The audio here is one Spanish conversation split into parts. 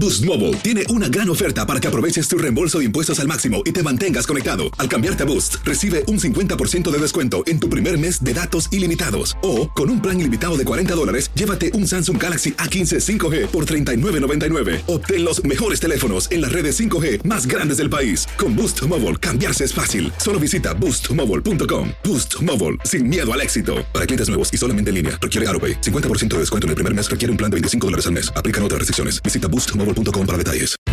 Boost Mobile tiene una gran oferta para que aproveches tu reembolso de impuestos al máximo y te mantengas conectado. Al cambiarte a Boost, recibe un 50% de descuento en tu primer mes de datos ilimitados. O, con un plan ilimitado de 40 dólares, llévate un Samsung Galaxy A15 5G por $39.99. Obtén los mejores teléfonos en las redes 5G más grandes del país. Con Boost Mobile, cambiarse es fácil. Solo visita boostmobile.com. Boost Mobile, sin miedo al éxito. Para clientes nuevos y solamente en línea, requiere AroPay. 50% de descuento en el primer mes requiere un plan de 25 dólares al mes. Aplican otras restricciones. Visita boostmobile.com para detalles.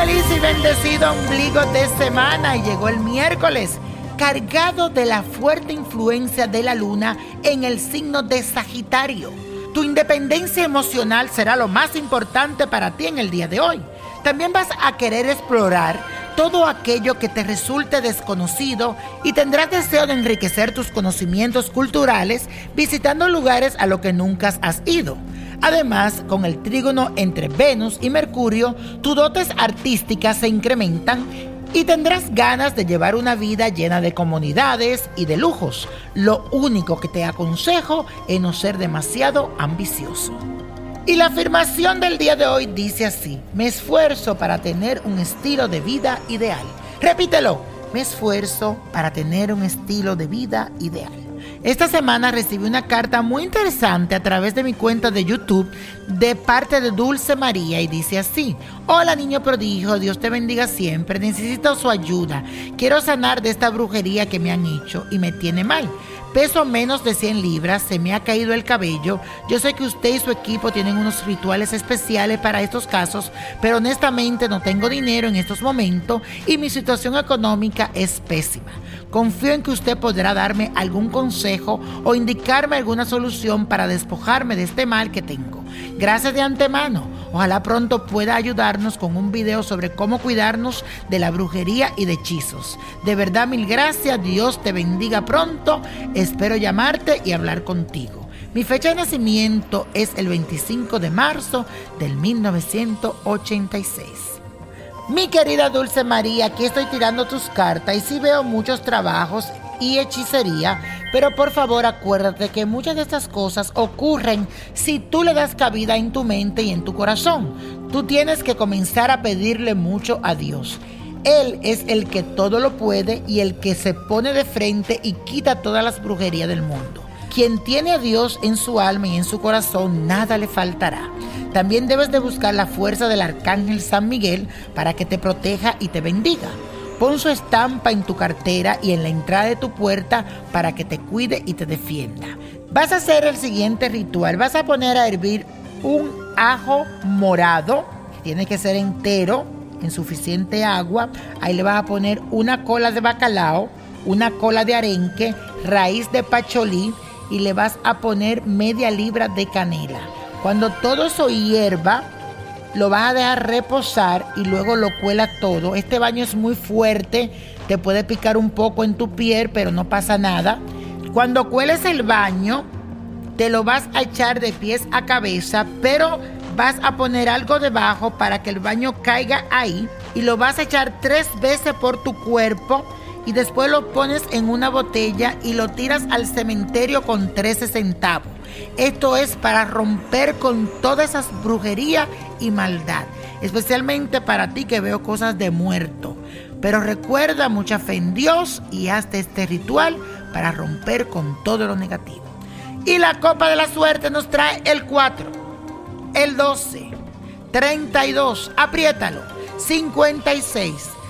Feliz y bendecido ombligo de semana llegó el miércoles cargado de la fuerte influencia de la luna en el signo de Sagitario. Tu independencia emocional será lo más importante para ti en el día de hoy. También vas a querer explorar todo aquello que te resulte desconocido y tendrás deseo de enriquecer tus conocimientos culturales visitando lugares a los que nunca has ido. Además, con el trígono entre Venus y Mercurio, tus dotes artísticas se incrementan y tendrás ganas de llevar una vida llena de comodidades y de lujos. Lo único que te aconsejo es no ser demasiado ambicioso. Y la afirmación del día de hoy dice así, me esfuerzo para tener un estilo de vida ideal. Repítelo, me esfuerzo para tener un estilo de vida ideal. Esta semana recibí una carta muy interesante a través de mi cuenta de YouTube de parte de Dulce María y dice así, hola niño prodigio, Dios te bendiga siempre, necesito su ayuda, quiero sanar de esta brujería que me han hecho y me tiene mal. Peso menos de 100 libras, se me ha caído el cabello. Yo sé que usted y su equipo tienen unos rituales especiales para estos casos, pero honestamente no tengo dinero en estos momentos y mi situación económica es pésima. Confío en que usted podrá darme algún consejo o indicarme alguna solución para despojarme de este mal que tengo. Gracias de antemano. Ojalá pronto pueda ayudarnos con un video sobre cómo cuidarnos de la brujería y de hechizos. De verdad, mil gracias. Dios te bendiga pronto. Espero llamarte y hablar contigo. Mi fecha de nacimiento es el 25 de marzo del 1986. Mi querida Dulce María, aquí estoy tirando tus cartas y sí veo muchos trabajos y hechicería, pero por favor acuérdate que muchas de estas cosas ocurren si tú le das cabida en tu mente y en tu corazón. Tú tienes que comenzar a pedirle mucho a Dios. Él es el que todo lo puede y el que se pone de frente y quita todas las brujerías del mundo. Quien tiene a Dios en su alma y en su corazón, nada le faltará. También debes de buscar la fuerza del arcángel San Miguel para que te proteja y te bendiga. Pon su estampa en tu cartera y en la entrada de tu puerta para que te cuide y te defienda. Vas a hacer el siguiente ritual. Vas a poner a hervir un ajo morado, que tiene que ser entero, en suficiente agua. Ahí le vas a poner una cola de bacalao, una cola de arenque, raíz de pacholí y le vas a poner media libra de canela. Cuando todo eso hierva, lo vas a dejar reposar y luego lo cuela todo. Este baño es muy fuerte, te puede picar un poco en tu piel, pero no pasa nada. Cuando cueles el baño, te lo vas a echar de pies a cabeza, pero vas a poner algo debajo para que el baño caiga ahí y lo vas a echar tres veces por tu cuerpo y después lo pones en una botella y lo tiras al cementerio con 13 centavos. Esto es para romper con todas esas brujerías y maldad, especialmente para ti que veo cosas de muerto. Pero recuerda mucha fe en Dios y hazte este ritual para romper con todo lo negativo. Y la copa de la suerte nos trae el 4, el 12, 32, apriétalo, 56,